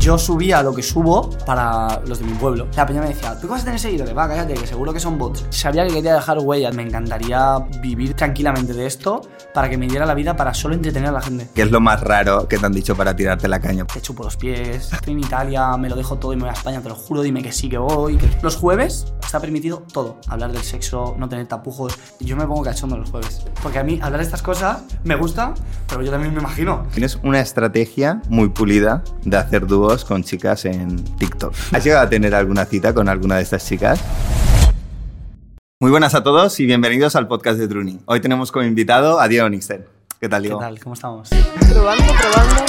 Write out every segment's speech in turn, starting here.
yo subía lo que subo para los de mi pueblo. La peña me decía, ¿tú qué vas a tener seguidores? Va, cállate, que seguro que son bots. Sabía que quería dejar huellas. Me encantaría vivir tranquilamente de esto para que me diera la vida para solo entretener a la gente. ¿Qué es lo más raro que te han dicho para tirarte la caña? Te chupo los pies, estoy en Italia, me lo dejo todo y me voy a España, te lo juro, dime que sí, que voy. que- Los jueves está permitido todo. Hablar del sexo, no tener tapujos. Yo me pongo cachondo los jueves. Porque a mí hablar de estas cosas me gusta, pero yo también me imagino. Tienes una estrategia muy pulida de hacer con chicas en TikTok. ¿Has llegado a tener alguna cita con alguna de estas chicas? Muy buenas a todos y bienvenidos al podcast de Druni. Hoy tenemos como invitado a Diego Nixter. ¿Qué tal, ¿Qué Diego? tal? ¿Cómo estamos? Probando, probando.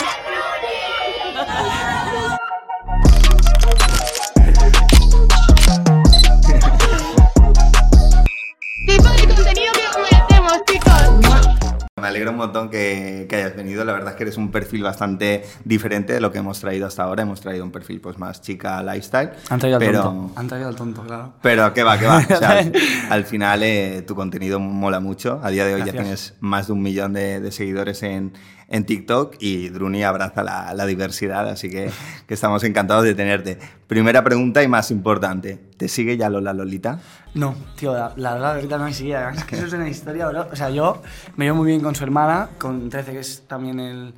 Me alegro un montón que, que hayas venido. La verdad es que eres un perfil bastante diferente de lo que hemos traído hasta ahora. Hemos traído un perfil pues más chica lifestyle. Han traído al pero, tonto. Han traído al tonto, claro. Pero que va, que va. O sea, al, al final eh, tu contenido mola mucho. A día de hoy ya Gracias. tienes más de un millón de, de seguidores en, en TikTok y Druni abraza la, la diversidad, así que, que estamos encantados de tenerte. Primera pregunta y más importante. ¿Te sigue ya Lola Lolita? No, tío, la, la verdad ahorita no me sigue. Es que eso es una historia, bro. O sea, yo me llevo muy bien con su hermana, con 13, que es también el,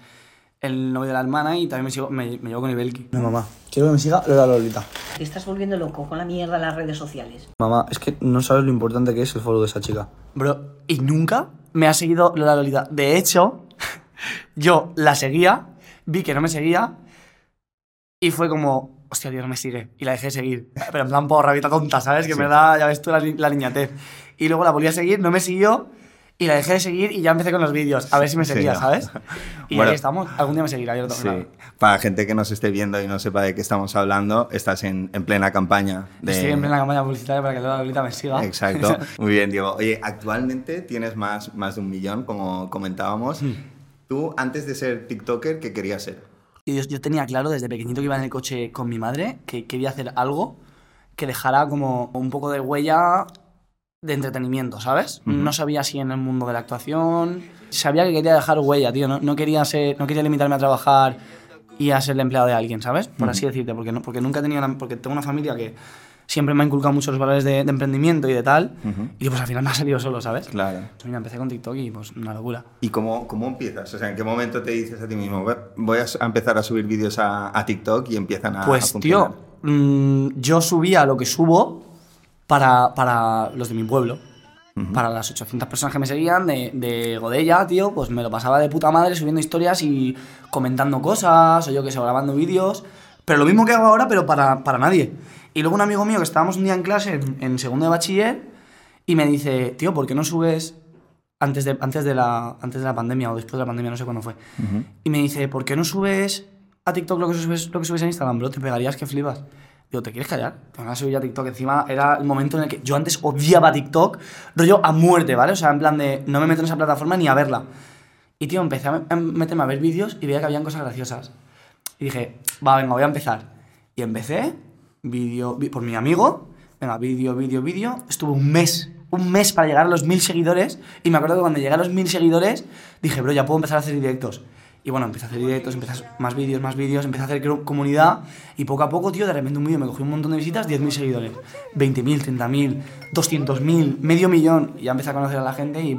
el novio de la hermana, y también me, sigo, me, me llevo con Ibelki. No, mamá, quiero que me siga Lola Lolita. Te estás volviendo loco con la mierda de las redes sociales. Mamá, es que no sabes lo importante que es el follow de esa chica. Bro, y nunca me ha seguido Lola Lolita. De hecho, yo la seguía, vi que no me seguía, y fue como, hostia, tío, no me sigue. Y la dejé de seguir. Pero en plan por rabita tonta, ¿sabes? Que en verdad, ya ves tú la, la niñatez. Y luego la volví a seguir, no me siguió, y la dejé de seguir, y ya empecé con los vídeos, a ver si me Sí, seguía, ¿no? ¿sabes? Y Bueno. ahí estamos. Algún día me seguirá, yo lo Sí. Para gente que nos esté viendo y no sepa de qué estamos hablando, estás en, en plena campaña. De... Estoy en plena campaña publicitaria para que Lola Lolita me siga. Exacto. Muy bien, Diego. Oye, actualmente tienes más, más de un millón, como comentábamos. Hmm. Tú, antes de ser TikToker, ¿qué querías ser? Yo, yo tenía claro desde pequeñito que iba en el coche con mi madre que quería hacer algo que dejara como un poco de huella de entretenimiento, ¿sabes? No sabía si en el mundo de la actuación. Sabía que quería dejar huella, tío. No, no quería, ser, no quería limitarme a trabajar y a ser el empleado de alguien, ¿sabes? Por así decirte, porque, no, porque nunca una- porque tengo una familia que siempre me ha inculcado mucho los valores de, de emprendimiento y de tal. Ujú. Y pues al final me ha salido solo, ¿sabes? Claro. Pues mira, empecé con TikTok y pues una locura. ¿Y cómo, cómo empiezas? O sea, ¿en qué momento te dices a ti mismo, "Ve- voy a a empezar a subir vídeos a, a TikTok y empiezan a, a Pues, funcionar? tío, mm, yo subía lo que subo para, para los de mi pueblo. Para las 800 personas que me seguían de, de Godella, tío, pues me lo pasaba de puta madre subiendo historias y comentando cosas, o yo que sé, grabando vídeos. Pero lo mismo que hago ahora, pero para, para nadie. Y luego un amigo mío que estábamos un día en clase, en, en segundo de bachiller, y me dice, tío, ¿por qué no subes antes de, antes, de la, antes de la pandemia o después de la pandemia, no sé cuándo fue? Y me dice, ¿por qué no subes a TikTok lo que subes, lo que subes en Instagram, bro? Te pegarías que flipas. Digo, ¿te quieres callar? Te van a subir a TikTok. Encima era el momento en el que yo antes odiaba TikTok, rollo a muerte, ¿vale? O sea, en plan de no me meto en esa plataforma ni a verla. Y, tío, empecé a a meterme a ver vídeos y veía que habían cosas graciosas. Y dije, va, venga, voy a empezar. Y empecé, vídeo, vi- por mi amigo, venga, vídeo, vídeo, vídeo. Estuve un mes, un mes para llegar a los mil seguidores. Y me acuerdo que cuando llegué a los mil seguidores, dije, bro, ya puedo empezar a hacer directos. Y bueno, empecé a hacer directos, empecé a hacer más vídeos, más vídeos, empecé a hacer comunidad. Y poco a poco, tío, de repente un vídeo me cogió un montón de visitas, 10.000 seguidores. 20.000, 30.000, 200.000, medio millón. Y ya empecé a conocer a la gente y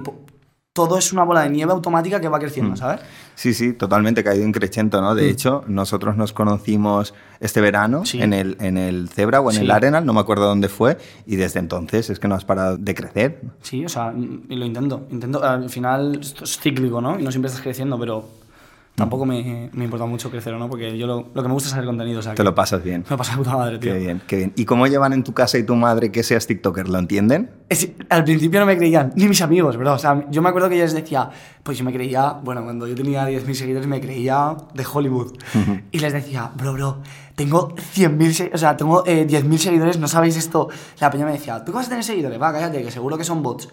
todo es una bola de nieve automática que va creciendo, ¿sabes? Sí, sí, totalmente caído increchento, ¿no? De hecho, nosotros nos conocimos este verano Mm. Sí. en, el, en el Zebra o en Sí. el Arenal, no me acuerdo dónde fue, y desde entonces es que no has parado de crecer. Sí, o sea, mm, y lo intento. Intento, al final esto es cíclico, ¿no? Y no siempre estás creciendo, pero tampoco me, me importa mucho crecer o no, porque yo lo, lo que me gusta es hacer contenido, o sea, Te lo pasas bien. me pasa de puta madre, tío. Qué bien, qué bien. ¿Y cómo llevan en tu casa y tu madre que seas TikToker? ¿Lo entienden? Es- al principio no me creían, ni mis amigos, bro. O sea, yo me acuerdo que yo les decía, pues yo me creía, bueno, cuando yo tenía 10.000 seguidores me creía de Hollywood. Y les decía, bro, bro, tengo 100.000, se- o sea, tengo eh, 10.000 seguidores, no sabéis esto. La peña me decía, ¿tú qué vas a tener seguidores? Va, cállate, que seguro que son bots.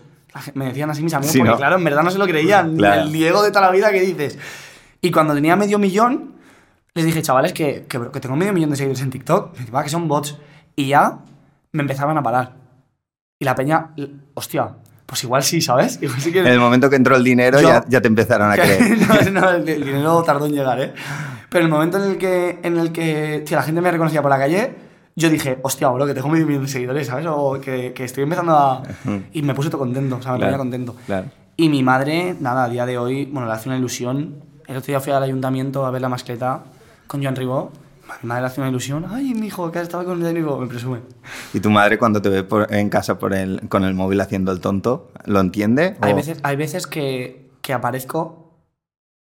Me decían así mis amigos, Sí, porque ¿no? claro, en verdad no se lo creían. Claro. El Diego de toda la vida que dices. Y cuando tenía medio millón, les dije, chavales, que, que, que tengo medio millón de seguidores en TikTok. Me decían, "Va, que son bots. Y ya me empezaban a parar. Y la peña, hostia, pues igual sí, ¿sabes? Igual sí que... En el momento que entró el dinero Yo- ya, ya te empezaron a creer. no, no, el, el dinero tardó en llegar, ¿eh? Pero el momento en el que, en el que tío, la gente me reconocía por la calle, yo dije, hostia, bro, que tengo medio millón de seguidores, ¿sabes? O que, que estoy empezando a... Y me puse todo contento, o sea, me Claro, ponía contento. claro. Y mi madre, nada, a día de hoy, bueno, le hace una ilusión. El otro día fui al ayuntamiento a ver la mascleta con Joan Ribó. Mi madre hace una ilusión. Ay, mi hijo, que has estado con Joan Ribó, me presume. ¿Y tu madre cuando te ve por- en casa por el, con el móvil haciendo el tonto, lo entiende? Hay o- veces, hay veces que, que aparezco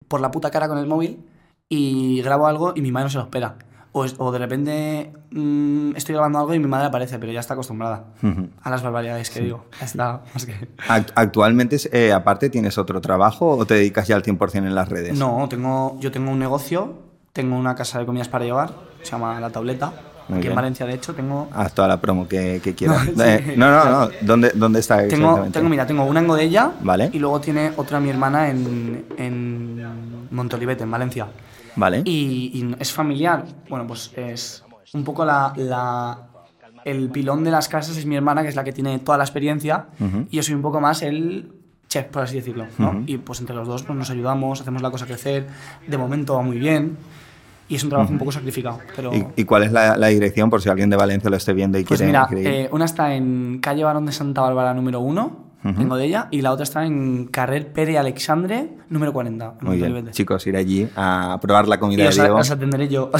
por la puta cara con el móvil y grabo algo y mi madre no se lo espera. O, es- o de repente mm, estoy grabando algo y mi madre aparece, pero ya está acostumbrada Ujú. a las barbaridades que digo. Ya está, más que... Act- ¿Actualmente, eh, aparte, tienes otro trabajo o te dedicas ya al 100% en las redes? No, tengo, yo tengo un negocio, tengo una casa de comidas para llevar, se llama La Tableta. Muy Aquí bien. en Valencia, de hecho, tengo... Haz toda la promo que, que quieras. No, Eh, sí. no, no, no. ¿Dónde, dónde está Tengo, tengo, mira, tengo una en Godella Vale. y luego tiene otra mi hermana en, en Montolivete, en Valencia. Vale. Y, y es familiar. Bueno, pues es un poco la, la- el pilón de las casas es mi hermana, que es la que tiene toda la experiencia, Ujú. y yo soy un poco más el chef, por así decirlo. ¿no? Y pues entre los dos pues, nos ayudamos, hacemos la cosa crecer. De momento va muy bien. Y es un trabajo un poco sacrificado. Pero... ¿Y, y cuál es la, la dirección por si alguien de Valencia lo esté viendo y Pues quiere, mira, quiere ir? eh, una está en calle Barón de Santa Bárbara número 1, en Godella, y la otra está en Carrer Pere Alexandre número 40, en Muy bien. Montolivet. Chicos, ir allí a probar la comida Y de os, Diego. os atenderé yo.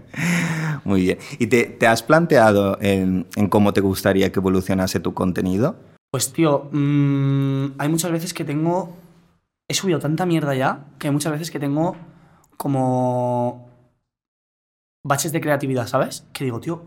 Muy bien. ¿Y te, te has planteado en, en cómo te gustaría que evolucionase tu contenido? Pues tío, mm, hay muchas veces que tengo... He subido tanta mierda ya que hay muchas veces que tengo como baches de creatividad, ¿sabes? Que digo, tío,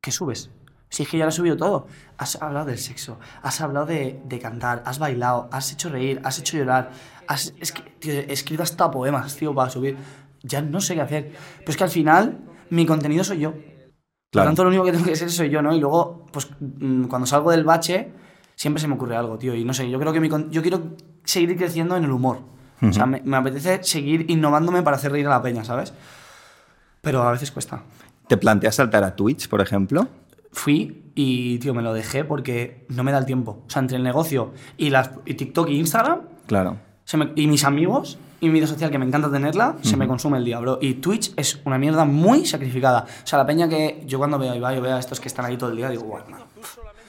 ¿qué subes? Si es que ya lo has subido todo. Has hablado del sexo, has hablado de, de cantar, has bailado, has hecho reír, has hecho llorar, has es que, tío, he escrito hasta poemas, tío, para subir. Ya no sé qué hacer. Pero es que al final mi contenido soy yo. Por Claro. lo tanto, lo único que tengo que ser soy yo, ¿no? Y luego, pues mm, cuando salgo del bache, siempre se me ocurre algo, tío. Y no sé, yo creo que mi yo quiero seguir creciendo en el humor. O sea, me, me apetece seguir innovándome para hacer reír a la peña, ¿sabes? Pero a veces cuesta. ¿Te planteas saltar a Twitch, por ejemplo? Fui y, tío, me lo dejé porque no me da el tiempo. O sea, entre el negocio y, las, y TikTok y Instagram, Claro. se me- y mis amigos y mi vida social que me encanta tenerla, se me consume el día, bro. Y Twitch es una mierda muy sacrificada. O sea, la peña que yo cuando veo a Ibai o veo a estos que están ahí todo el día, digo, guau, hermano,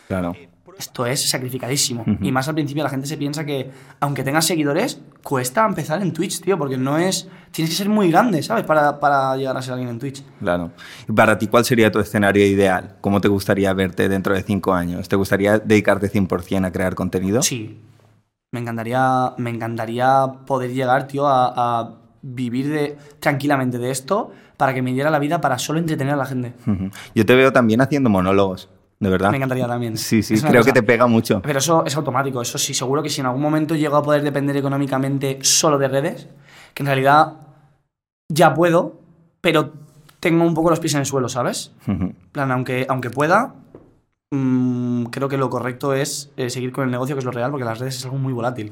Claro. Esto es sacrificadísimo. Y más al principio la gente se piensa que, aunque tengas seguidores, cuesta empezar en Twitch, tío, porque no es... Tienes que ser muy grande, ¿sabes? Para, para llegar a ser alguien en Twitch. Claro. Y para ti, ¿cuál sería tu escenario ideal? ¿Cómo te gustaría verte dentro de cinco años? ¿Te gustaría dedicarte 100% a crear contenido? Sí. Me encantaría, me encantaría poder llegar, tío, a, a vivir de, tranquilamente de esto para que me diera la vida para solo entretener a la gente. Ujú. Yo te veo también haciendo monólogos, de verdad. Me encantaría también. Sí, sí, creo que te pega mucho. Pero eso es automático, eso sí, seguro que si en algún momento llego a poder depender económicamente solo de redes, que en realidad ya puedo, pero tengo un poco los pies en el suelo, ¿sabes? En plan, aunque, aunque pueda, mm, creo que lo correcto es eh, seguir con el negocio, que es lo real, porque las redes es algo muy volátil.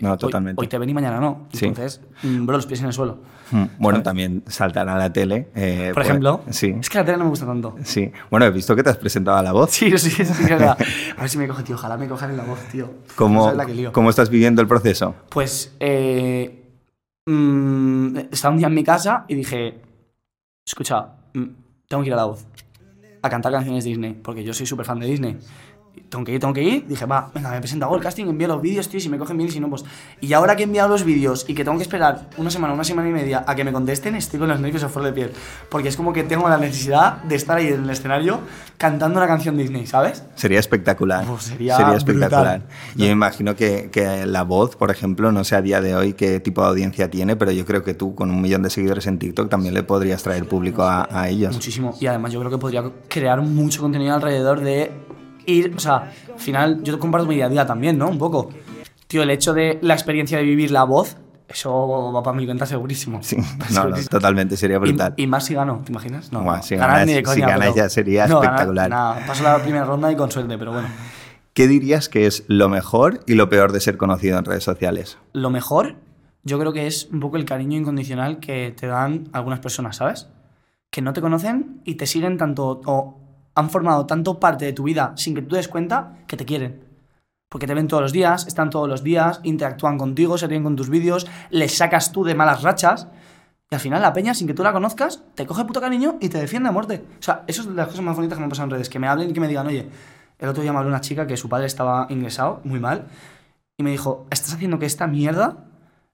No, hoy- totalmente. Hoy, te ven y mañana no. Sí. Entonces, mm, bro, los pies en el suelo. Mm, Bueno, ¿sabes? también saltar a la tele. eh, Por pues- ejemplo, Sí. es que la tele no me gusta tanto. Sí. Bueno, he visto que te has presentado a la voz. Sí, sí, sí, es verdad. A ver si me coge, tío. Ojalá me cojan en la voz, tío. No ¿Cómo, sabes la que lío. ¿Cómo estás viviendo el proceso? Pues eh, estaba un día en mi casa y dije, escucha, tengo que ir a la voz a cantar canciones Disney, porque yo soy súper fan de Disney. Tengo que ir, tengo que ir. Dije, va, venga, me presento, hago el casting, envío los vídeos, tío, si me cogen bien y si no, pues... Y ahora que he enviado los vídeos y que tengo que esperar una semana, una semana y media a que me contesten, estoy con los nervios a flor de piel. Porque es como que tengo la necesidad de estar ahí en el escenario cantando una canción Disney, ¿sabes? Sería espectacular. Uf, sería espectacular. brutal. Yo imagino que, que la voz, por ejemplo, no sé a día de hoy qué tipo de audiencia tiene, pero yo creo que tú, con un millón de seguidores en TikTok, también le podrías traer público a, a ellos. Muchísimo. Y además yo creo que podría crear mucho contenido alrededor de ir, o sea, al final yo comparto mi día a día también, ¿no? Un poco. Tío, el hecho de la experiencia de vivir la voz, eso va para mi cuenta segurísimo. Sí, no, no, totalmente, sería brutal. Y, y más si gano, ¿te imaginas? No, Buah, si ganas- ni de si coña, ganas pero- ya sería No, espectacular. nada, paso la primera ronda y con suerte, pero bueno. ¿Qué dirías que es lo mejor y lo peor de ser conocido en redes sociales? Lo mejor, yo creo que es un poco el cariño incondicional que te dan algunas personas, ¿sabes? Que no te conocen y te siguen tanto o han formado tanto parte de tu vida sin que tú te des cuenta que te quieren. Porque te ven todos los días, están todos los días, interactúan contigo, se ríen con tus vídeos, les sacas tú de malas rachas Y al final la peña, sin que tú la conozcas, te coge puto cariño y te defiende a muerte. O sea, eso es de las cosas más bonitas que me han pasado en redes. Que me hablen y que me digan, oye, el otro día me habló una chica que su padre estaba ingresado, muy mal, y me dijo, estás haciendo que esta mierda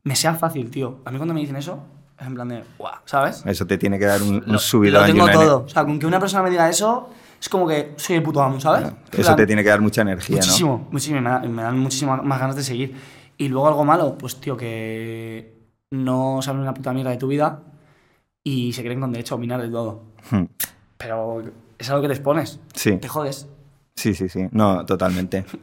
me sea fácil, tío. A mí cuando me dicen eso, es en plan de, guau, ¿sabes? Eso te tiene que dar un, un Lo- subidón. Lo tengo todo. O sea, con que una persona me diga eso, es como que soy el puto amo, ¿sabes? Eso plan, te tiene que dar mucha energía, ¿no? Muchísimo, muchísimo. Me, da- me dan muchísimas más ganas de seguir. Y luego algo malo, pues tío, que no saben una puta mierda de tu vida y se creen con derecho a opinar de todo. Hmm. Pero es algo que te expones. Sí, Te jodes. sí, sí, sí. No, totalmente.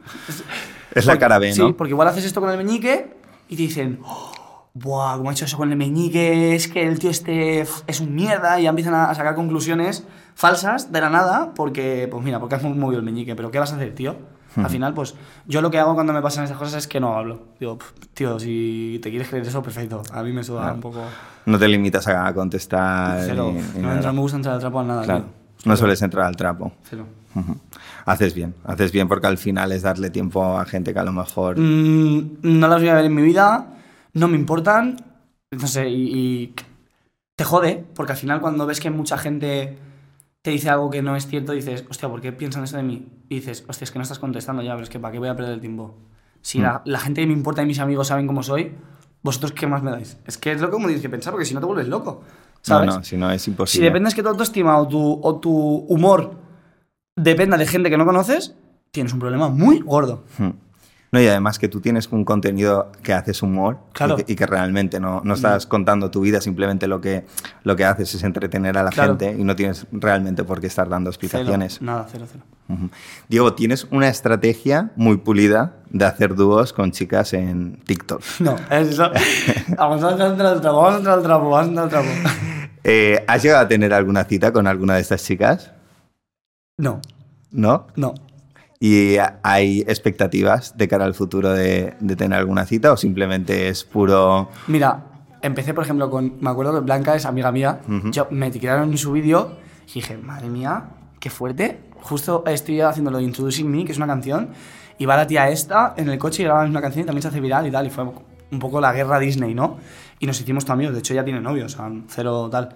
Es la Porque- cara B, Sí, ¿no? porque igual haces esto con el meñique y te dicen, "Oh, Buah, como ha hecho eso con el meñique, es que el tío este es un mierda y ya empiezan a a sacar conclusiones falsas de la nada porque, pues mira, porque has movido el meñique, pero ¿qué vas a hacer, tío? Hmm. Al final, pues yo lo que hago cuando me pasan esas cosas es que no hablo. Digo, "Pf, tío, si te quieres creer eso, perfecto. A mí me suda un poco... No te limitas a contestar. Cero. y- y No, entra- me gusta entrar al trapo a nada, Claro. tío. No sueles entrar al trapo. Cero. Haces bien, haces bien porque al final es darle tiempo a gente que a lo mejor... Mm, no las voy a ver en mi vida, no me importan, no sé, y, y te jode, porque al final cuando ves que mucha gente te dice algo que no es cierto, dices, hostia, ¿por qué piensan eso de mí? Y dices, hostia, es que no estás contestando ya, pero es que ¿para qué voy a perder el tiempo? Si la, la gente que me importa y mis amigos saben cómo soy, ¿vosotros qué más me dais? Es que es lo que me tienes que pensar, porque si no te vuelves loco, ¿sabes? no, si no es Si imposible. dependes que tu autoestima o tu, o tu humor dependa de gente que no conoces, tienes un problema muy gordo. Hmm. No, y además que tú tienes un contenido que haces humor Claro. y, que, y que realmente no, no estás contando tu vida, simplemente lo que, lo que haces es entretener a la Claro. gente y no tienes realmente por qué estar dando Cero. explicaciones. Nada, cero, cero. Diego, tienes una estrategia muy pulida de hacer dúos con chicas en TikTok. No, es eso. Vamos a entrar al trapo, vamos a entrar al trapo, vamos a entrar al trapo. Eh, ¿Has llegado a tener alguna cita con alguna de estas chicas? No, ¿No? no. ¿Y hay expectativas de cara al futuro de, de tener alguna cita o simplemente es puro... Mira, empecé, por ejemplo, con. Me acuerdo que Blanca es amiga mía. Yo me etiquetaron en su vídeo y dije, madre mía, qué fuerte. Justo estoy haciendo lo de Introducing Me, que es una canción, y va la tía esta en el coche y graba una canción y también se hace viral y tal. Y fue un poco la guerra Disney, ¿no? Y nos hicimos amigos. De hecho, ella tiene novio, o sea, cero tal.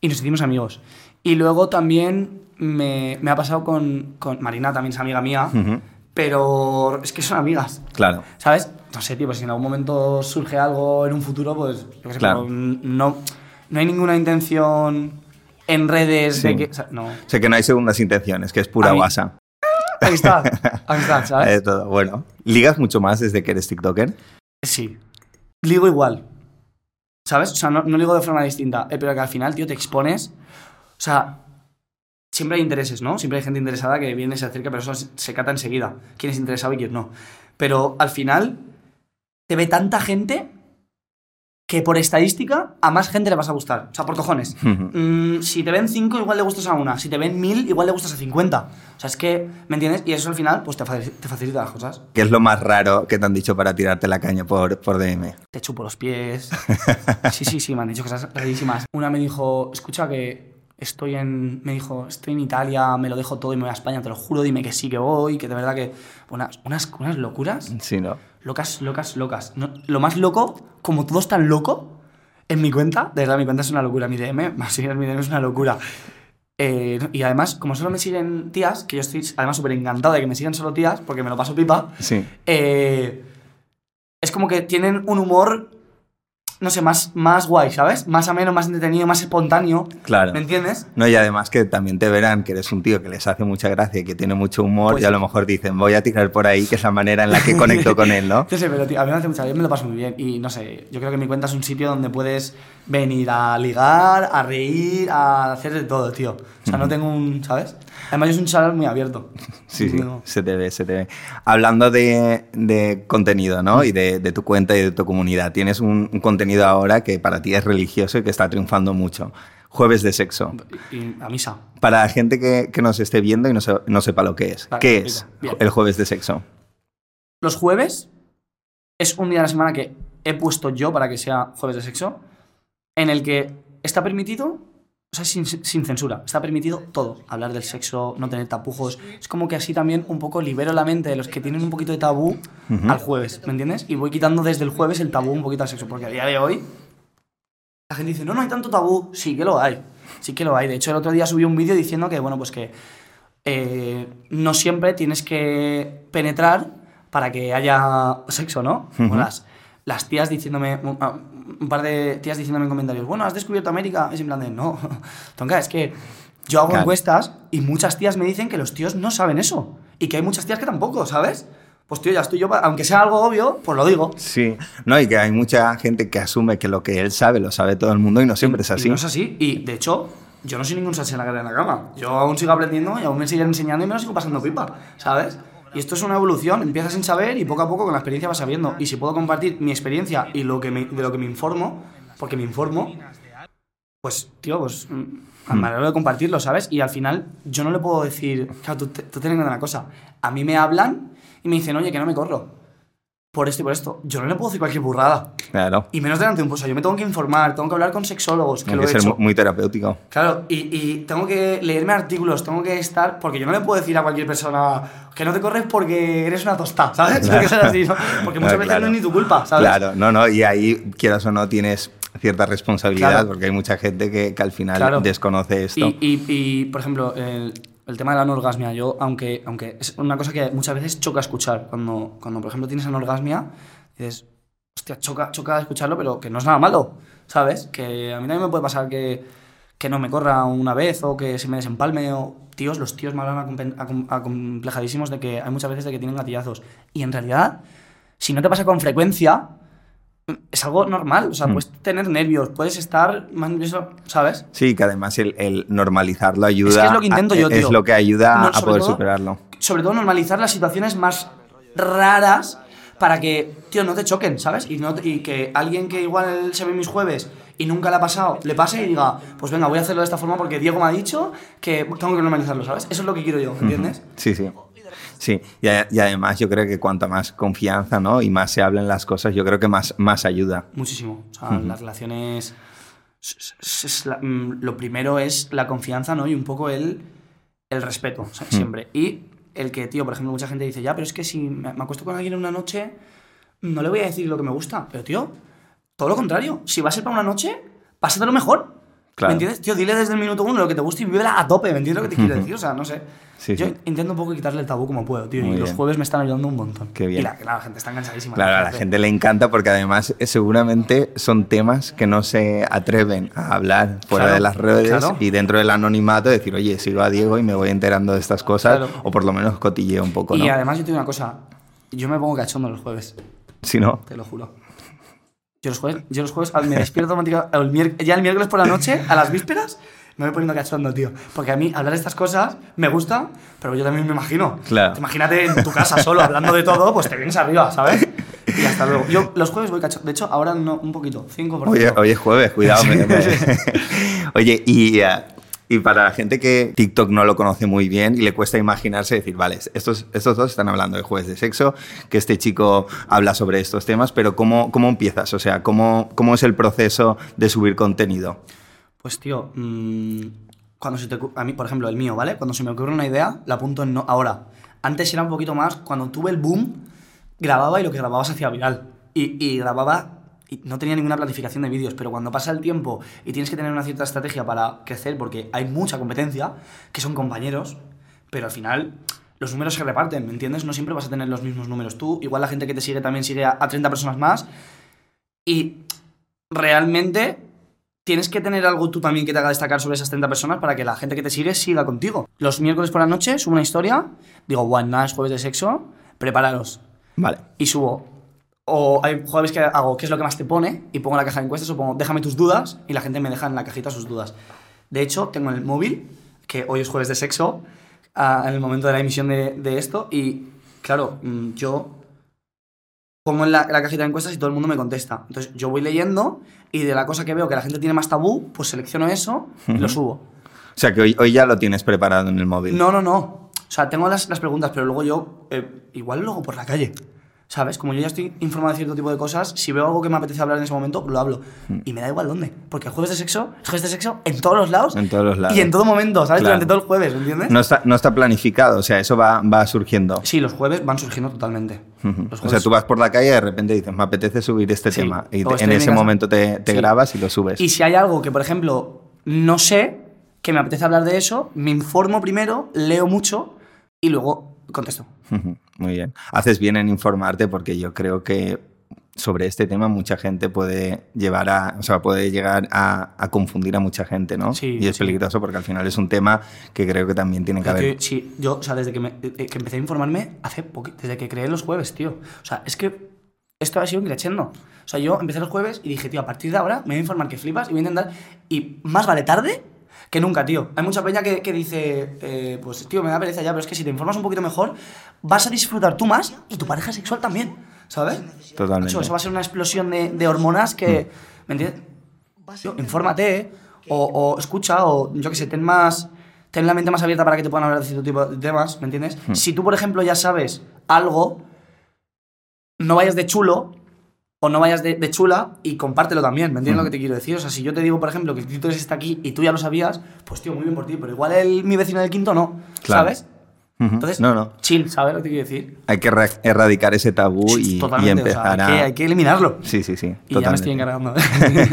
Y nos hicimos amigos. Y luego también me, me ha pasado con, con Marina, también es amiga mía, Ujú. pero es que son amigas. Claro. ¿Sabes? No sé, tío, pues si en algún momento surge algo en un futuro, pues yo qué sé, Claro. no, no hay ninguna intención en redes Sí. de que. o sea, no. Sé que no hay segundas intenciones, que es pura guasa. Amistad. Amistad, ¿sabes? Eh, todo. Bueno, ¿ligas mucho más desde que eres TikToker? Sí. Ligo igual. ¿Sabes? O sea, no, no ligo de forma distinta. eh, pero que al final, tío, te expones. O sea, siempre hay intereses, ¿no? Siempre hay gente interesada que viene, se acerca, pero eso se, cata enseguida. Quién es interesado y quién no. Pero al final, te ve tanta gente que por estadística a más gente le vas a gustar. O sea, por cojones. Mm, si te ven 5, igual le gustas a una. Si te ven 1000, igual le gustas a 50. O sea, es que, ¿me entiendes? Y eso al final, pues te faci- te facilita las cosas. ¿Qué es lo más raro que te han dicho para tirarte la caña por, por DM? te chupo los pies. Sí, sí, sí, me han dicho cosas rarísimas. Una me dijo, escucha que estoy en, me dijo, estoy en Italia, me lo dejo todo y me voy a España, te lo juro, dime que sí que voy, que de verdad que... Unas, unas, unas locuras, Sí, ¿no? locas, locas, locas. No, lo más loco, como todo es tan loco, en mi cuenta, de verdad mi cuenta es una locura, mi DM, más seguir mi DM es una locura. Eh, y además, como solo me siguen tías, que yo estoy además súper encantado de que me sigan solo tías, porque me lo paso pipa, Sí. eh, es como que tienen un humor, no sé, más, más guay, ¿sabes? Más ameno, más entretenido, más espontáneo. Claro. ¿Me entiendes? No, y además que también te verán que eres un tío que les hace mucha gracia y que tiene mucho humor Pues- y a lo mejor dicen, voy a tirar por ahí, que es la manera en la que conecto con él, ¿no? No sé, pero tío, a mí me hace mucha yo me lo paso muy bien. Y no sé, yo creo que mi cuenta es un sitio donde puedes venir a ligar, a reír, a hacer de todo, tío. O sea, no tengo un, ¿sabes? Además, yo soy un chaval muy abierto. Sí, sí, No. se te ve, se te ve. Hablando de, de contenido, ¿no? Y de, de tu cuenta y de tu comunidad, tienes un, un contenido ahora que para ti es religioso y que está triunfando mucho. Jueves de sexo. Y, a misa. Para la gente que, que nos esté viendo y no, se- no sepa lo que es. Vale, ¿Qué es Bien. el jueves de sexo? Los jueves es un día de la semana que he puesto yo para que sea jueves de sexo, en el que está permitido, o sea, sin, sin censura, está permitido todo. Hablar del sexo, no tener tapujos. Es como que así también un poco libero la mente de los que tienen un poquito de tabú al jueves, ¿me entiendes? Y voy quitando desde el jueves el tabú un poquito al sexo, porque a día de hoy La gente dice, no, no hay tanto tabú. Sí que lo hay. Sí que lo hay. De hecho, el otro día subí un vídeo diciendo que, bueno, pues que eh, no siempre tienes que penetrar para que haya sexo, ¿no? Como las, las tías diciéndome, un, par de tías diciéndome en comentarios, bueno, ¿has descubierto América? Es en plan de, no, tonka, es que yo hago Claro. encuestas y muchas tías me dicen que los tíos no saben eso. Y que hay muchas tías que tampoco, ¿sabes? Pues tío, ya estoy yo, aunque sea algo obvio, pues lo digo. Sí, no, y que hay mucha gente que asume que lo que él sabe lo sabe todo el mundo y no siempre es Y así. no es así. Y de hecho, yo no soy ningún salsa en la cara en la cama. Yo aún sigo aprendiendo y aún me siguen enseñando y me lo sigo pasando pipa, ¿sabes? Y esto es una evolución. Empiezas sin saber y poco a poco con la experiencia vas sabiendo. Y si puedo compartir mi experiencia y lo que me- de lo que me informo, porque me informo, pues, tío, pues mm, me alegro de compartirlo, ¿sabes? Y al final yo no le puedo decir, claro, tú, tú ten en cuenta una cosa. A mí me hablan y me dicen, oye, que no me corro. Por esto y por esto. Yo no le puedo decir cualquier burrada. Claro, Y menos delante de un pozo. Yo me tengo que informar, tengo que hablar con sexólogos, que tiene lo que he ser hecho. muy terapéutico. Claro, y, y tengo que leerme artículos, tengo que estar. Porque yo no le puedo decir a cualquier persona que no te corres porque eres una tostada, ¿sabes? Claro. Cosas así, ¿no? Porque muchas veces claro. no es ni tu culpa, ¿sabes? Claro, no, no, y ahí, quieras o no, tienes cierta responsabilidad Claro. porque hay mucha gente que, que al final desconoce esto. Y, y- y, por ejemplo, el, el tema de la anorgasmia, yo, aunque, aunque es una cosa que muchas veces choca escuchar, cuando, cuando por ejemplo tienes anorgasmia, dices, hostia, choca, choca escucharlo, pero que no es nada malo, ¿sabes? Que a mí también me puede pasar que, que no me corra una vez o que se me desempalme o... Tíos, los tíos me hablan acomplejadísimos de que hay muchas veces de que tienen gatillazos. Y en realidad, si no te pasa con frecuencia, es algo normal. O sea, Mm. puedes tener nervios, puedes estar más nervioso, ¿sabes? Sí, que además el, el normalizarlo ayuda. Es que es lo que intento a- yo, Es tío. lo que ayuda No, a poder todo- superarlo. sobre todo normalizar las situaciones más raras para que, tío, no te choquen, ¿sabes? Y, no y que alguien que igual se ve mis jueves y nunca le ha pasado, le pase y diga, pues venga, voy a hacerlo de esta forma porque Diego me ha dicho que tengo que normalizarlo, ¿sabes? Eso es lo que quiero yo, ¿entiendes? Sí, sí. Sí, y, y además yo creo que cuanto más confianza ¿no? y más se hablen las cosas, yo creo que más, más ayuda. Muchísimo. O sea, las relaciones... es- es- es la- mm, lo primero es la confianza, ¿no? Y un poco el, el respeto, o sea, siempre. Y el que, tío, por ejemplo, mucha gente dice, ya, pero es que si me, me acuesto con alguien en una noche, no le voy a decir lo que me gusta. Pero, tío, todo lo contrario. Si va a ser para una noche, pásatelo mejor. Claro. ¿Me entiendes? Tío, dile desde el minuto uno lo que te gusta y vívela a tope, ¿me entiendes lo que te quiero decir? O sea, no sé. Sí, Yo sí. intento un poco quitarle el tabú como puedo, tío. Muy y los bien. jueves me están ayudando un montón. Qué bien. Y la, la gente está enganchadísima. Claro, a la gente le encanta porque además eh, seguramente son temas que no se atreven a hablar fuera Claro, de las redes claro. y dentro del anonimato decir, oye, sigo a Diego y me voy enterando de estas cosas Claro. o por lo menos cotilleo un poco, ¿no? Y además yo te digo una cosa, yo me pongo cachondo los jueves, Si no, te lo juro. Yo los jueves, yo los jueves me despierto automáticamente, ya el miércoles por la noche, a las vísperas, me voy poniendo cachondo, tío. Porque a mí hablar de estas cosas me gusta, pero yo también me imagino. Claro. Imagínate en tu casa solo hablando de todo, pues te vienes arriba, ¿sabes? Y hasta luego. Yo los jueves voy cachondo. De hecho, ahora no, un poquito, 5%. Oye, hoy es jueves, cuidado. me- me- Oye, y, eh, y para la gente que TikTok no lo conoce muy bien y le cuesta imaginarse decir, vale, estos, estos dos están hablando de jueves de sexo, que este chico habla sobre estos temas, pero ¿cómo, cómo empiezas? O sea, ¿cómo, ¿cómo es el proceso de subir contenido? Pues tío, mm, cuando se te a mí, por ejemplo, el mío, ¿vale? Cuando se me ocurre una idea, la apunto en no. Ahora, antes era un poquito más, cuando tuve el boom, grababa y lo que grababa se hacía viral. Y grababa y no tenía ninguna planificación de vídeos, pero cuando pasa el tiempo y tienes que tener una cierta estrategia para crecer, porque hay mucha competencia, que son compañeros, pero al final los números se reparten, ¿me entiendes? No siempre vas a tener los mismos números tú, igual la gente que te sigue también sigue a, a 30 personas más, y realmente tienes que tener algo tú también que te haga destacar sobre esas 30 personas para que la gente que te sigue siga contigo. Los miércoles por la noche subo una historia, digo, bueno, nada, es jueves de sexo, prepararos. Vale. Y subo. O hay jueves que hago, ¿qué es lo que más te pone? Y pongo la caja de encuestas o pongo, déjame tus dudas, y la gente me deja en la cajita sus dudas. De hecho, tengo en el móvil, que hoy es jueves de sexo, ah, en el momento de la emisión de, de esto, y claro, mm, yo pongo en la, la cajita de encuestas y todo el mundo me contesta. Entonces yo voy leyendo y de la cosa que veo que la gente tiene más tabú, pues selecciono eso y lo subo. O sea, que hoy, hoy ya lo tienes preparado en el móvil. No, no, no. O sea, tengo las, las preguntas, pero luego yo, eh, igual luego por la calle. ¿Sabes? Como yo ya estoy informado de cierto tipo de cosas, si veo algo que me apetece hablar en ese momento, lo hablo. Mm. Y me da igual dónde. Porque el jueves de sexo, es jueves de sexo en todos los lados. En todos los lados. Y en todo momento, ¿sabes? Claro. Durante todo el jueves, ¿me entiendes? No está, no está planificado, o sea, eso va, va surgiendo. Sí, los jueves van surgiendo totalmente. O sea, tú vas por la calle y de repente dices, me apetece subir este Sí. tema. Y te- en ese momento te, te Sí. grabas y lo subes. Y si hay algo que, por ejemplo, no sé, que me apetece hablar de eso, me informo primero, leo mucho y luego contesto. Muy bien. Haces bien en informarte porque yo creo que sobre este tema mucha gente puede llevar a, o sea, puede llegar a, a confundir a mucha gente, ¿no? Sí, y es sí. peligroso porque al final es un tema que creo que también tiene que haber. sí, yo, o sea, desde que, me- eh, que empecé a informarme, hace poco, desde que creé los jueves, tío. O sea, es que esto ha sido creciendo. O sea, yo empecé los jueves y dije, tío, a partir de ahora me voy a informar que flipas y voy a intentar. Y más vale tarde que nunca, tío. Hay mucha peña que, que dice, eh, pues, tío, me da pereza ya, pero es que si te informas un poquito mejor, vas a disfrutar tú más y tu pareja sexual también, ¿sabes? Totalmente. Eso va a ser una explosión de, de hormonas que. ¿Me entiendes? Tío, infórmate, o, o escucha, o yo qué sé, ten más. Ten la mente más abierta para que te puedan hablar de cierto tipo de temas, ¿me entiendes? Si tú, por ejemplo, ya sabes algo, no vayas de chulo o no vayas de, de chula y compártelo también, ¿me entiendes lo que te quiero decir? O sea, si yo te digo, por ejemplo, que el clítoris está aquí y tú ya lo sabías, pues tío, muy bien por ti, pero igual el, mi vecino del quinto no, Claro. ¿sabes? Entonces, no, no. chill, ¿sabes lo que te quiero decir? Hay que ra- erradicar ese tabú y, y Totalmente, o sea, empezar hay, que, a. hay que eliminarlo. Sí, sí, sí. Y ya me estoy encargando.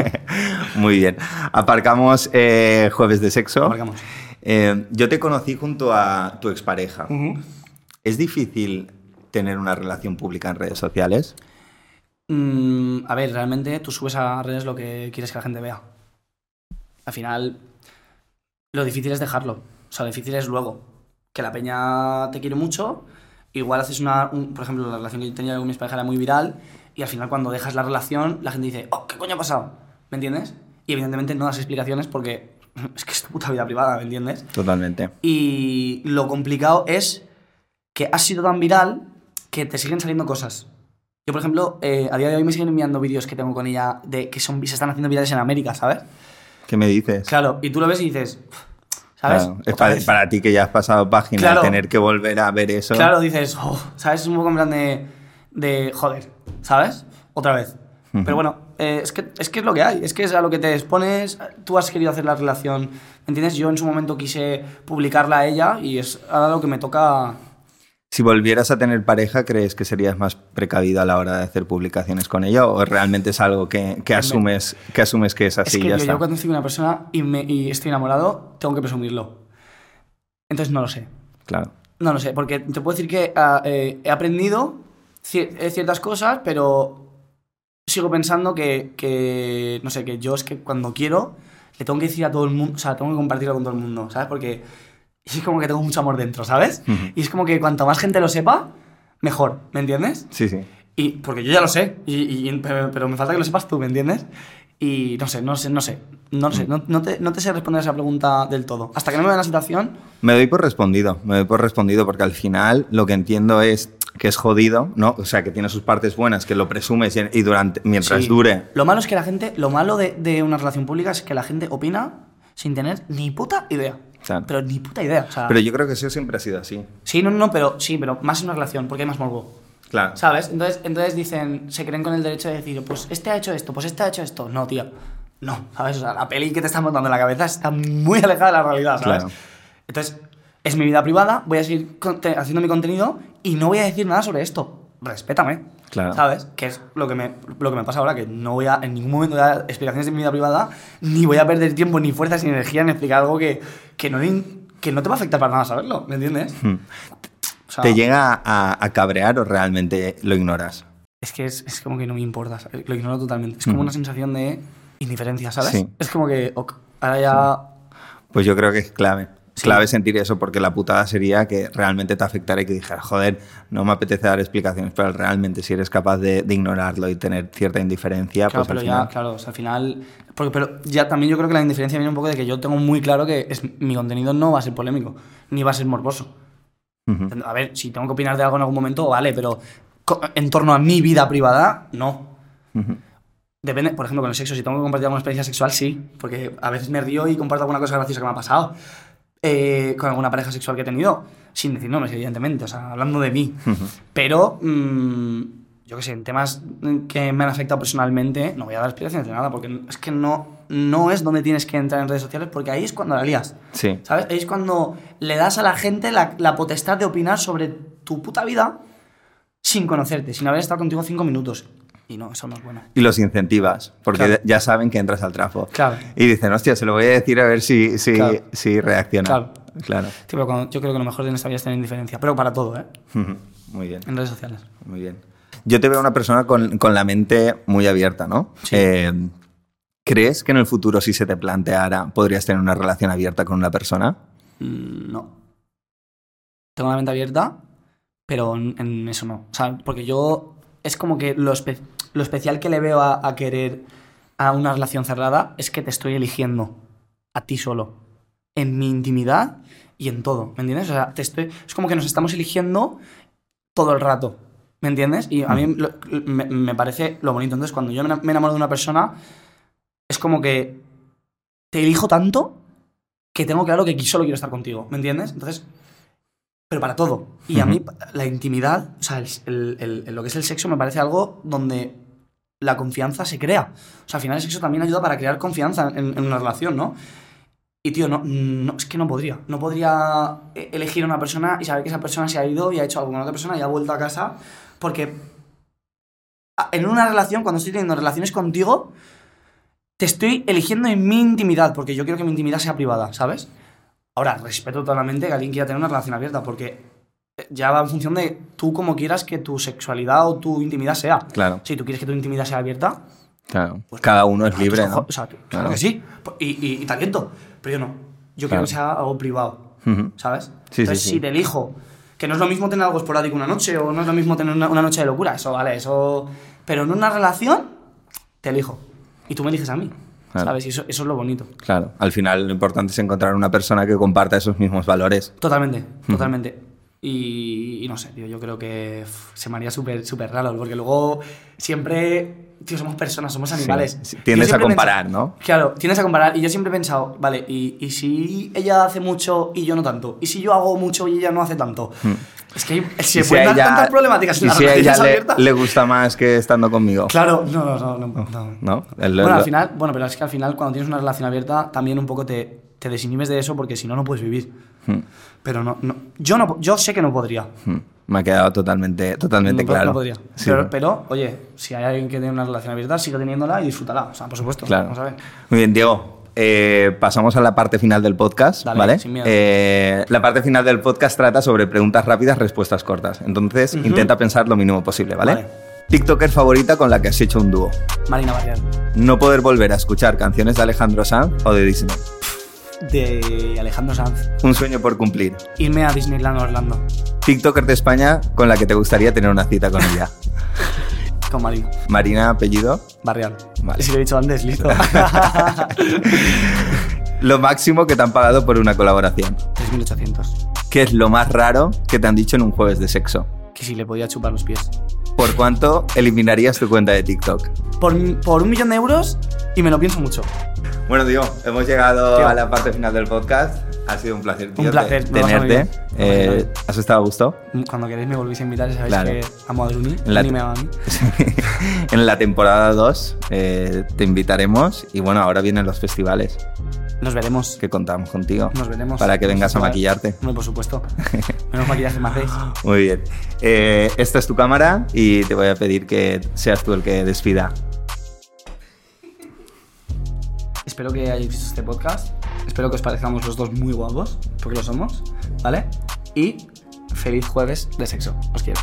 Muy bien. Aparcamos eh, jueves de sexo. Aparcamos. Eh, yo te conocí junto a tu expareja. ¿Es difícil tener una relación pública en redes sociales? Mm, a ver, realmente tú subes a redes lo que quieres que la gente vea. Al final, lo difícil es dejarlo. O sea, lo difícil es luego. Que la peña te quiere mucho, igual haces una... un- por ejemplo, la relación que yo tenía con mis parejas era muy viral, y al final cuando dejas la relación, la gente dice, oh, ¿qué coño ha pasado? ¿Me entiendes? Y evidentemente no das explicaciones porque es que es tu puta vida privada, ¿me entiendes? Totalmente. Y lo complicado es que has sido tan viral que te siguen saliendo cosas. Yo, por ejemplo, eh, a día de hoy me siguen enviando vídeos que tengo con ella de que son, se están haciendo virales en América, ¿sabes? ¿Qué me dices? Claro, y tú lo ves y dices, ¿sabes? Claro, es para, para ti que ya has pasado página, Claro. tener que volver a ver eso. Claro, dices, oh, ¿sabes? Es un poco en plan de, de joder, ¿sabes? Otra vez. Pero bueno, eh, es, que, es que es lo que hay, es que es a lo que te expones, tú has querido hacer la relación, ¿me entiendes? Yo en su momento quise publicarla a ella y es ahora lo que me toca... Si volvieras a tener pareja, ¿crees que serías más precavida a la hora de hacer publicaciones con ella o realmente es algo que, que asumes, que asumes que es así es y que ya tío, está? yo cuando estoy con una persona y, me, y estoy enamorado, tengo que presumirlo. Entonces no lo sé. Claro. No lo sé, porque te puedo decir que ah, eh, he aprendido cier- eh, ciertas cosas, pero sigo pensando que, que, no sé, que yo es que cuando quiero le tengo que decir a todo el mundo, o sea, tengo que compartirlo con todo el mundo, ¿sabes? Porque es como que tengo mucho amor dentro, ¿sabes? Y es como que cuanto más gente lo sepa, mejor, ¿me entiendes? Sí, sí. Y porque yo ya lo sé, y, y- pero, me falta que lo sepas tú, ¿me entiendes? Y no sé, no sé, no sé, no sé, no, no te, no te sé responder a esa pregunta del todo. Hasta que no me vea la situación, Me doy por respondido, me doy por respondido porque al final lo que entiendo es que es jodido, ¿no? O sea, que tiene sus partes buenas, que lo presumes y, y durante, mientras Sí. dure. Lo malo es que la gente, lo malo de, de una relación pública es que la gente opina sin tener ni puta idea. Claro. Pero ni puta idea. O sea, Pero yo creo que eso siempre ha sido así. Sí, no, no, pero sí, pero más en una relación, porque hay más morbo. Claro. ¿Sabes? Entonces, entonces dicen, se creen con el derecho de decir, pues este ha hecho esto, pues este ha hecho esto. No, tío. No, ¿sabes? O sea, la peli que te están montando en la cabeza está muy alejada de la realidad, ¿sabes? Claro. Entonces, es mi vida privada, voy a seguir haciendo mi contenido y no voy a decir nada sobre esto. Respétame. Claro. ¿Sabes? Que es lo que, me, lo que me pasa ahora, que no voy a en ningún momento dar explicaciones de mi vida privada, ni voy a perder tiempo, ni fuerzas, ni energía en explicar algo que, que, no, que no te va a afectar para nada saberlo, ¿me entiendes? Hmm. O sea, ¿Te llega a, a cabrear o realmente lo ignoras? Es que es, es como que no me importa, ¿sabes? lo ignoro totalmente. Es como una sensación de indiferencia, ¿sabes? Sí. Es como que, ok, ahora ya... Pues yo creo que es clave. Sí. Clave sentir eso, porque la putada sería que realmente te afectara y que dijeras, joder, no me apetece dar explicaciones, pero realmente si eres capaz de, de ignorarlo y tener cierta indiferencia, Claro, pues pero al ya, final... claro, o sea, al final... Porque, pero ya también yo creo que la indiferencia viene un poco de que yo tengo muy claro que es, mi contenido no va a ser polémico, ni va a ser morboso. Ujú. A ver, si tengo que opinar de algo en algún momento, vale, pero en torno a mi vida privada, no. Ujú. Depende, por ejemplo, con el sexo, si tengo que compartir alguna experiencia sexual, sí, porque a veces me río y comparto alguna cosa graciosa que me ha pasado eh, con alguna pareja sexual que he tenido, sin decir nombres, evidentemente, o sea, hablando de mí. Pero mm, yo qué sé, en temas que me han afectado personalmente, no voy a dar explicaciones de nada, porque es que no, no es donde tienes que entrar en redes sociales, porque ahí es cuando la lías. Sí. ¿Sabes? Ahí es cuando le das a la gente la, la potestad de opinar sobre tu puta vida sin conocerte, sin haber estado contigo cinco minutos. Y no, eso no es bueno. Y los incentivas, porque Claro. ya saben que entras al trapo. Claro. Y dicen, hostia, se lo voy a decir a ver si, si, Claro. si reacciona. Claro. Claro. Tío, pero yo creo que lo mejor de esta vida es tener indiferencia, pero para todo, ¿eh? Muy bien. En redes sociales. Muy bien. Yo te veo una persona con, con la mente muy abierta, ¿no? Sí. Eh, ¿Crees que en el futuro, si se te planteara, podrías tener una relación abierta con una persona? Mm, No. Tengo la mente abierta, pero en, en eso no. O sea, porque yo. Es como que lo, espe- lo especial que le veo a, a querer a una relación cerrada es que te estoy eligiendo a ti solo. En mi intimidad y en todo. ¿Me entiendes? O sea, te estoy, es como que nos estamos eligiendo todo el rato. ¿Me entiendes? Y a mí lo- me, me parece lo bonito. Entonces, cuando yo me enamoro de una persona, es como que te elijo tanto que tengo claro que solo quiero estar contigo, ¿me entiendes? Entonces, pero para todo. Y a mí la intimidad, o sea, el- el- el- lo que es el sexo me parece algo donde la confianza se crea. O sea, al final el sexo también ayuda para crear confianza en, en una relación, ¿no? Y tío, no, no, es que no podría. No podría eh, elegir a una persona y saber que esa persona se ha ido y ha hecho algo con otra persona y ha vuelto a casa. Porque a- en una relación, cuando estoy teniendo relaciones contigo, te estoy eligiendo en mi intimidad, porque yo quiero que mi intimidad sea privada, ¿sabes? Ahora, respeto totalmente que alguien quiera tener una relación abierta, porque ya va en función de tú como quieras que tu sexualidad o tu intimidad sea. Claro. Si tú quieres que tu intimidad sea abierta, Claro. pues Cada uno es a tus libre, ¿no? O sea, claro, Claro. que sí. Y, y, y talento. Pero yo no. Yo Claro. quiero que sea algo privado. ¿Sabes? Sí, Entonces, sí, sí. si te elijo, que no es lo mismo tener algo esporádico una noche o no es lo mismo tener una, una noche de locura, eso vale, eso. Pero en una relación, te elijo. Y tú me eliges a mí. Claro. ¿Sabes? Y eso, eso es lo bonito. Claro. Al final lo importante es encontrar una persona que comparta esos mismos valores. Totalmente, totalmente. Y, y no sé, tío, yo creo que uf, se me haría súper súper raro, porque luego siempre, tío, somos personas, somos animales. sí. Tiendes a comparar, pensado- ¿no? Claro, tiendes a comparar. Y yo siempre he pensado, vale, y, y si ella hace mucho y yo no tanto? ¿Y si yo hago mucho y ella no hace tanto? Es que se Hmm. Si pueden dar ella- tantas problemáticas en y las si a ella le, le gusta más que estando conmigo. Claro, no, no, no. no, no. ¿No? El- Bueno, lo- al final, bueno, pero es que al final cuando tienes una relación abierta también un poco te, te desinhibes de eso porque si no, no puedes vivir. Hmm. Pero no, no yo, no, yo sé que no podría. Hmm. Me ha quedado totalmente, totalmente no, claro. no podría. Sí. Pero, pero, oye, si hay alguien que tiene una relación abierta, sigue teniéndola y disfrútala. O sea, por supuesto. Claro. Vamos a ver. Muy bien, Diego. eh, pasamos a la parte final del podcast, Dale, ¿vale? sin miedo. Eh, la parte final del podcast trata sobre preguntas rápidas, respuestas cortas. Entonces, intenta pensar lo mínimo posible, ¿vale? Vale. TikToker favorita con la que has hecho un dúo. Marina Barrial. No poder volver a escuchar canciones de Alejandro Sanz o de Disney. De Alejandro Sanz. Un sueño por cumplir. Irme a Disneyland Orlando. TikToker de España con la que te gustaría tener una cita con ella. Con Marina. Marina, apellido. Barrial. Vale. Si lo he dicho antes, listo. Lo máximo que te han pagado por una colaboración. 3.800. ¿Qué es lo más raro que te han dicho en un jueves de sexo? Que si le podía chupar los pies. ¿Por cuánto eliminarías tu cuenta de TikTok? Por, por un millón de euros y me lo pienso mucho. Bueno, tío, hemos llegado Tío. a la parte final del podcast. Ha sido un placer, tío, Un placer, te- tenerte. Eh. ¿Has estado a gusto? Cuando queréis me volvéis a invitar sabéis Claro. que amo a Druni. En la- me ama a mí. en la temporada 2 eh, te invitaremos y bueno, ahora vienen los festivales Nos veremos. que contamos contigo. Nos veremos. Para que vengas a maquillarte. Hombre, por supuesto. Menos maquillaje me hacéis. Muy bien. Eh, esta es tu cámara y te voy a pedir que seas tú el que despida. Espero que hayáis visto este podcast. Espero que os parezcamos los dos muy guapos, porque lo somos, ¿vale? Y feliz jueves de sexo. Os quiero.